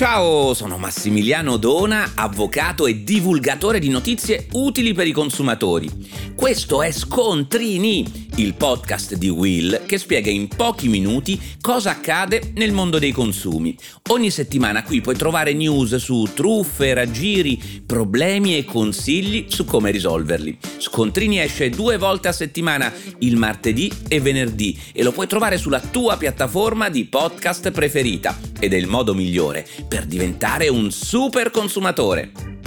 Ciao, sono Massimiliano Dona, avvocato e divulgatore di notizie utili per i consumatori. Questo è Scontrini, il podcast di Will che spiega in pochi minuti cosa accade nel mondo dei consumi. Ogni settimana qui puoi trovare news su truffe, raggiri, problemi e consigli su come risolverli. Scontrini esce due volte a settimana, il martedì e venerdì, e lo puoi trovare sulla tua piattaforma di podcast preferita ed è il modo migliore per diventare un super consumatore.